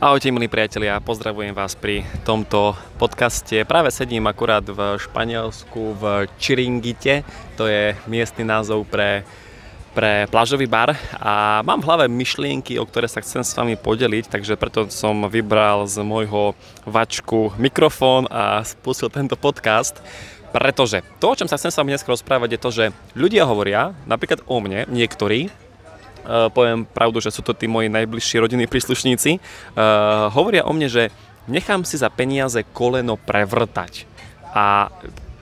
Ahojte milí priatelia, pozdravujem vás pri tomto podcaste. Práve sedím akurát v Španielsku v Chiringite, to je miestny názov pre, pre plážový bar a mám v hlave myšlienky, o ktoré sa chcem s vami podeliť, takže preto som vybral z môjho vačku mikrofón a spustil tento podcast. Pretože to, o čom sa chcem s vami dnes rozprávať, je to, že ľudia hovoria, napríklad o mne, niektorí, poviem pravdu, že sú to tí moji najbližší rodinní príslušníci, uh, hovoria o mne, že nechám si za peniaze koleno prevrtať. A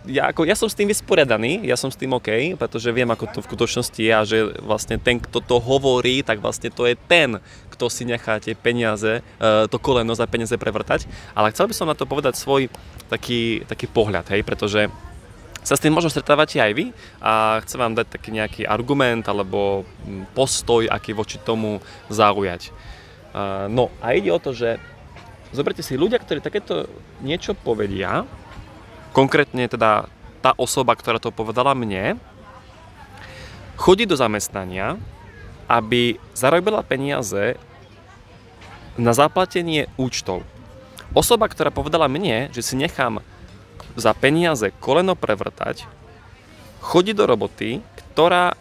ja, ako, ja som s tým vysporiadaný, ja som s tým OK, pretože viem, ako to v skutočnosti je a že vlastne ten, kto to hovorí, tak vlastne to je ten, kto si nechá tie peniaze, uh, to koleno za peniaze prevrtať. Ale chcel by som na to povedať svoj taký, taký pohľad, hej, pretože sa s tým možno stretávate aj vy a chcem vám dať taký nejaký argument alebo mm, postoj, aký voči tomu zaujať. No a ide o to, že zoberte si ľudia, ktorí takéto niečo povedia, konkrétne teda tá osoba, ktorá to povedala mne, chodí do zamestnania, aby zarobila peniaze na zaplatenie účtov. Osoba, ktorá povedala mne, že si nechám za peniaze koleno prevrtať, chodí do roboty, ktorá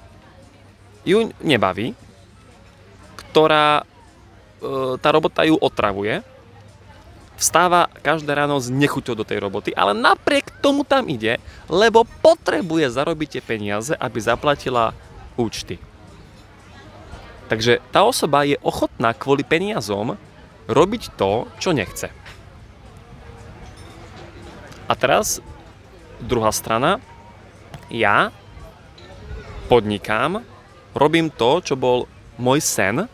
ju nebaví, ktorá e, tá robota ju otravuje, vstáva každé ráno s nechuťou do tej roboty, ale napriek tomu tam ide, lebo potrebuje zarobiť tie peniaze, aby zaplatila účty. Takže tá osoba je ochotná kvôli peniazom robiť to, čo nechce. A teraz druhá strana, ja podnikám, robím to, čo bol môj sen,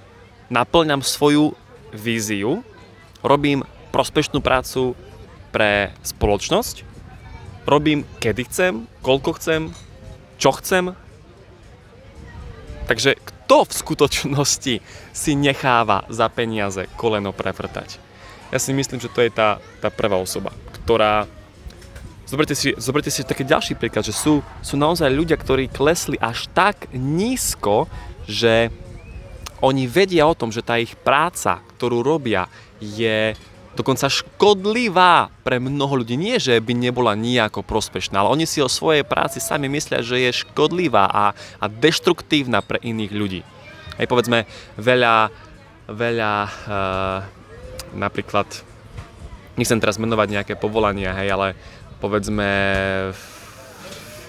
naplňam svoju víziu, robím prospešnú prácu pre spoločnosť, robím kedy chcem, koľko chcem, čo chcem. Takže kto v skutočnosti si necháva za peniaze koleno prevrtať? Ja si myslím, že to je tá, tá prvá osoba, ktorá Zoberte si, zoberte si taký ďalší príklad, že sú, sú naozaj ľudia, ktorí klesli až tak nízko, že oni vedia o tom, že tá ich práca, ktorú robia, je dokonca škodlivá pre mnoho ľudí. Nie, že by nebola nejako prospešná, ale oni si o svojej práci sami myslia, že je škodlivá a, a deštruktívna pre iných ľudí. Hej, povedzme, veľa, veľa uh, napríklad, nechcem teraz menovať nejaké povolania, hej, ale povedzme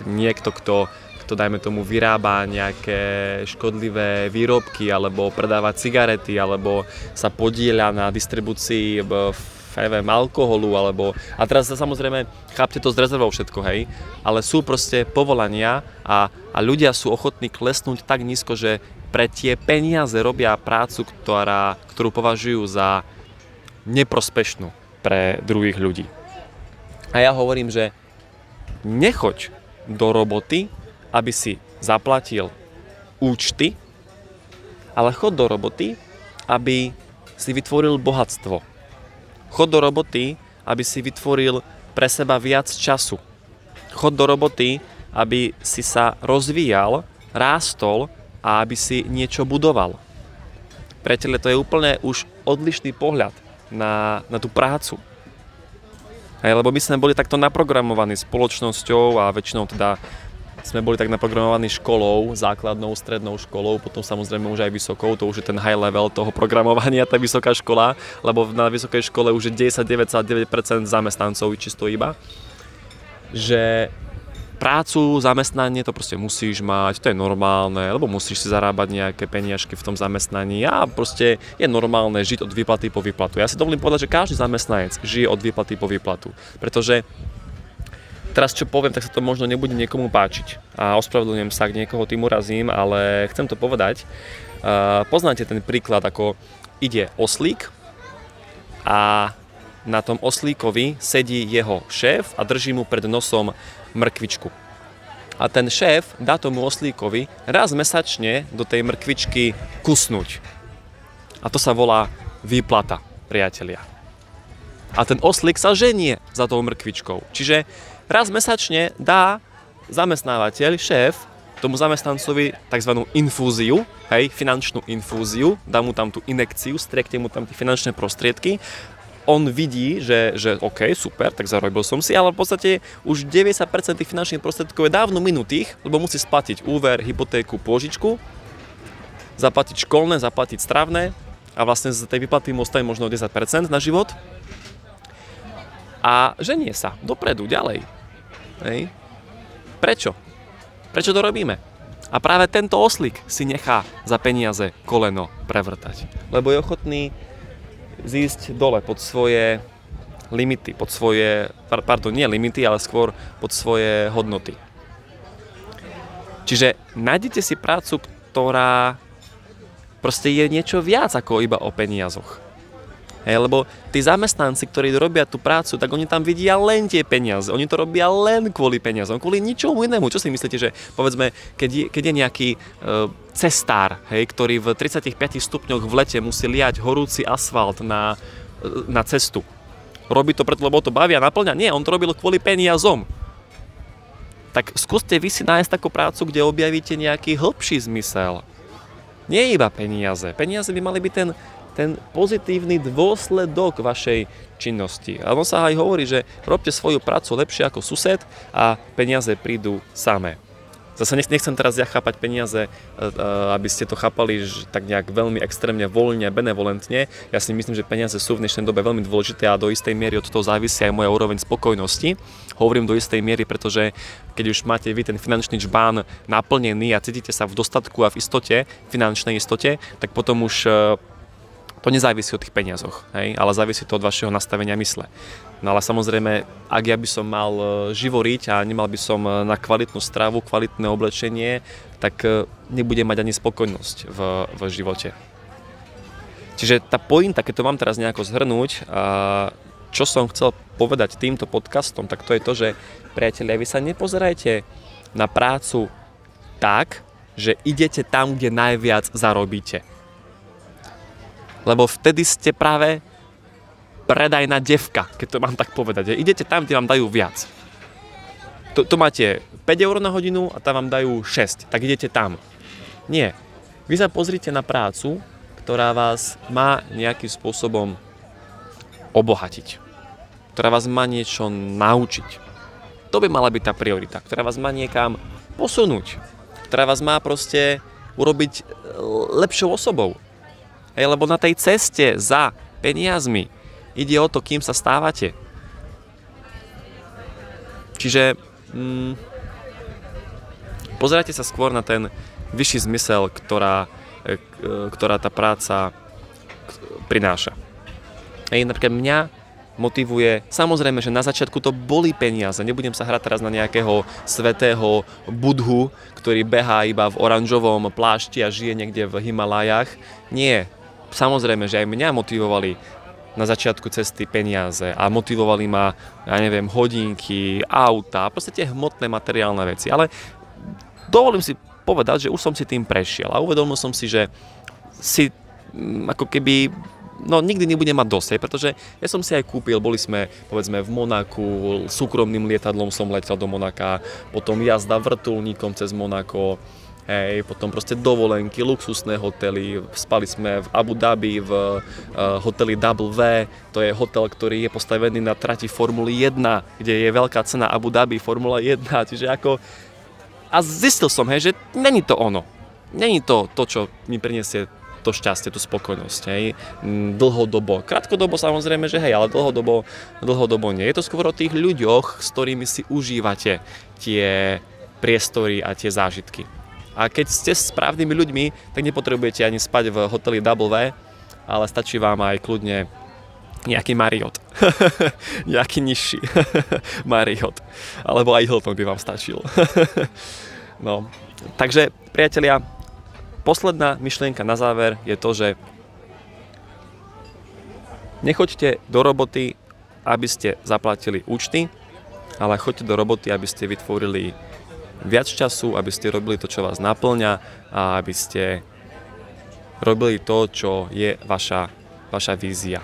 niekto, kto, kto dajme tomu vyrába nejaké škodlivé výrobky alebo predáva cigarety alebo sa podieľa na distribúcii neviem, alkoholu alebo... A teraz samozrejme, chápte to z rezervou všetko, hej, ale sú proste povolania a, a ľudia sú ochotní klesnúť tak nízko, že pre tie peniaze robia prácu, ktorá, ktorú považujú za neprospešnú pre druhých ľudí. A ja hovorím, že nechoď do roboty, aby si zaplatil účty, ale chod do roboty, aby si vytvoril bohatstvo. Chod do roboty, aby si vytvoril pre seba viac času. Chod do roboty, aby si sa rozvíjal, rástol a aby si niečo budoval. Priateľe, to je úplne už odlišný pohľad na, na tú prácu. Hej, lebo my sme boli takto naprogramovaní spoločnosťou a väčšinou teda sme boli tak naprogramovaní školou, základnou, strednou školou, potom samozrejme už aj vysokou, to už je ten high level toho programovania, tá vysoká škola, lebo na vysokej škole už je 99,9% zamestnancov čisto iba. Že prácu, zamestnanie, to proste musíš mať, to je normálne, lebo musíš si zarábať nejaké peniažky v tom zamestnaní a proste je normálne žiť od výplaty po výplatu. Ja si dovolím povedať, že každý zamestnanec žije od výplaty po výplatu, pretože teraz čo poviem, tak sa to možno nebude niekomu páčiť a ospravedlňujem sa, ak niekoho tým urazím, ale chcem to povedať. poznáte ten príklad, ako ide oslík a na tom oslíkovi sedí jeho šéf a drží mu pred nosom mrkvičku. A ten šéf dá tomu oslíkovi raz mesačne do tej mrkvičky kusnúť. A to sa volá výplata, priatelia. A ten oslík sa ženie za tou mrkvičkou. Čiže raz mesačne dá zamestnávateľ, šéf, tomu zamestnancovi tzv. infúziu, hej, finančnú infúziu, dá mu tam tú inekciu, striekne mu tam tie finančné prostriedky on vidí, že, že OK, super, tak zarobil som si, ale v podstate už 90% tých finančných prostriedkov je dávno minutých, lebo musí splatiť úver, hypotéku, pôžičku, zaplatiť školné, zaplatiť stravné a vlastne z tej vyplaty mu ostane možno 10% na život a ženie sa dopredu, ďalej. Hej. Prečo? Prečo to robíme? A práve tento oslík si nechá za peniaze koleno prevrtať. Lebo je ochotný zísť dole pod svoje limity, pod svoje, pardon, nie limity, ale skôr pod svoje hodnoty. Čiže nájdete si prácu, ktorá proste je niečo viac ako iba o peniazoch. Hej, lebo tí zamestnanci, ktorí robia tú prácu, tak oni tam vidia len tie peniaze. Oni to robia len kvôli peniazom, kvôli ničomu inému. Čo si myslíte, že povedzme, keď je, keď je nejaký e, cestár, hej, ktorý v 35 stupňoch v lete musí liať horúci asfalt na, e, na cestu. Robí to preto, lebo to bavia, naplňa? Nie, on to robil kvôli peniazom. Tak skúste vy si nájsť takú prácu, kde objavíte nejaký hĺbší zmysel. Nie iba peniaze. Peniaze by mali byť ten ten pozitívny dôsledok vašej činnosti. A on sa aj hovorí, že robte svoju prácu lepšie ako sused a peniaze prídu samé. Zase nechcem teraz ja chápať peniaze, e, e, aby ste to chápali že tak nejak veľmi extrémne voľne, benevolentne. Ja si myslím, že peniaze sú v dnešnej dobe veľmi dôležité a do istej miery od toho závisí aj moja úroveň spokojnosti. Hovorím do istej miery, pretože keď už máte vy ten finančný čbán naplnený a cítite sa v dostatku a v istote, finančnej istote, tak potom už e, to nezávisí od tých peniazoch, hej? ale závisí to od vašeho nastavenia mysle. No ale samozrejme, ak ja by som mal e, živoriť a nemal by som e, na kvalitnú stravu, kvalitné oblečenie, tak e, nebudem mať ani spokojnosť v, v živote. Čiže tá pointa, keď to mám teraz nejako zhrnúť, čo som chcel povedať týmto podcastom, tak to je to, že priatelia, vy sa nepozerajte na prácu tak, že idete tam, kde najviac zarobíte lebo vtedy ste práve predajná devka, keď to mám tak povedať. Idete tam, kde vám dajú viac. To, to máte 5 eur na hodinu a tam vám dajú 6, tak idete tam. Nie. Vy sa pozrite na prácu, ktorá vás má nejakým spôsobom obohatiť. Ktorá vás má niečo naučiť. To by mala byť tá priorita, ktorá vás má niekam posunúť. Ktorá vás má proste urobiť lepšou osobou. Hej, lebo na tej ceste za peniazmi ide o to, kým sa stávate. Čiže mm, pozerajte sa skôr na ten vyšší zmysel, ktorá, e, ktorá tá práca prináša. Hej, napríklad mňa motivuje, samozrejme, že na začiatku to boli peniaze, nebudem sa hrať teraz na nejakého svetého budhu, ktorý behá iba v oranžovom plášti a žije niekde v Himalajách. Nie, samozrejme, že aj mňa motivovali na začiatku cesty peniaze a motivovali ma, ja neviem, hodinky, auta, proste tie hmotné materiálne veci. Ale dovolím si povedať, že už som si tým prešiel a uvedomil som si, že si mm, ako keby no nikdy nebudem mať dosť, pretože ja som si aj kúpil, boli sme povedzme v Monaku, súkromným lietadlom som letel do Monaka, potom jazda vrtulníkom cez Monako, Hej, potom proste dovolenky, luxusné hotely, spali sme v Abu Dhabi v uh, hoteli Double to je hotel, ktorý je postavený na trati Formuly 1, kde je veľká cena Abu Dhabi, Formula 1, čiže ako... A zistil som, hej, že není to ono. Není to to, čo mi priniesie to šťastie, tú spokojnosť, hej, mm, dlhodobo. Krátkodobo samozrejme, že hej, ale dlhodobo, dlhodobo nie. Je to skôr o tých ľuďoch, s ktorými si užívate tie priestory a tie zážitky. A keď ste s správnymi ľuďmi, tak nepotrebujete ani spať v hoteli V, ale stačí vám aj kľudne nejaký Marriott. nejaký nižší Marriott. Alebo aj Hilton by vám stačil. no, takže priatelia, posledná myšlienka na záver je to, že nechoďte do roboty, aby ste zaplatili účty, ale choďte do roboty, aby ste vytvorili viac času, aby ste robili to, čo vás naplňa a aby ste robili to, čo je vaša, vaša vízia.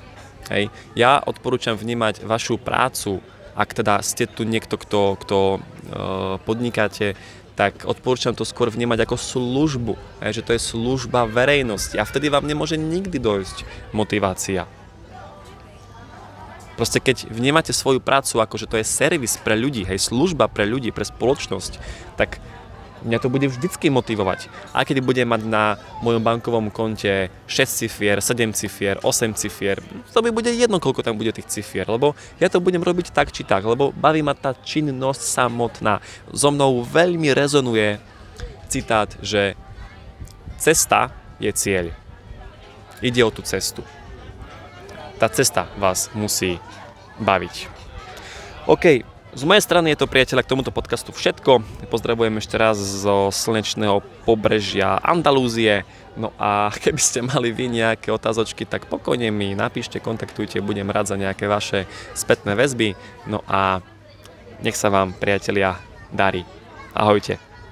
Hej. Ja odporúčam vnímať vašu prácu, ak teda ste tu niekto, kto, kto e, podnikáte, tak odporúčam to skôr vnímať ako službu, hej, že to je služba verejnosti a vtedy vám nemôže nikdy dojsť motivácia. Proste keď vnímate svoju prácu ako, že to je servis pre ľudí, hej, služba pre ľudí, pre spoločnosť, tak mňa to bude vždycky motivovať. A keď budem mať na mojom bankovom konte 6 cifier, 7 cifier, 8 cifier, to mi bude jedno, koľko tam bude tých cifier, lebo ja to budem robiť tak či tak, lebo baví ma tá činnosť samotná. So mnou veľmi rezonuje citát, že cesta je cieľ. Ide o tú cestu tá cesta vás musí baviť. OK, z mojej strany je to priateľa k tomuto podcastu všetko. Pozdravujem ešte raz zo slnečného pobrežia Andalúzie. No a keby ste mali vy nejaké otázočky, tak pokojne mi napíšte, kontaktujte, budem rád za nejaké vaše spätné väzby. No a nech sa vám priatelia darí. Ahojte.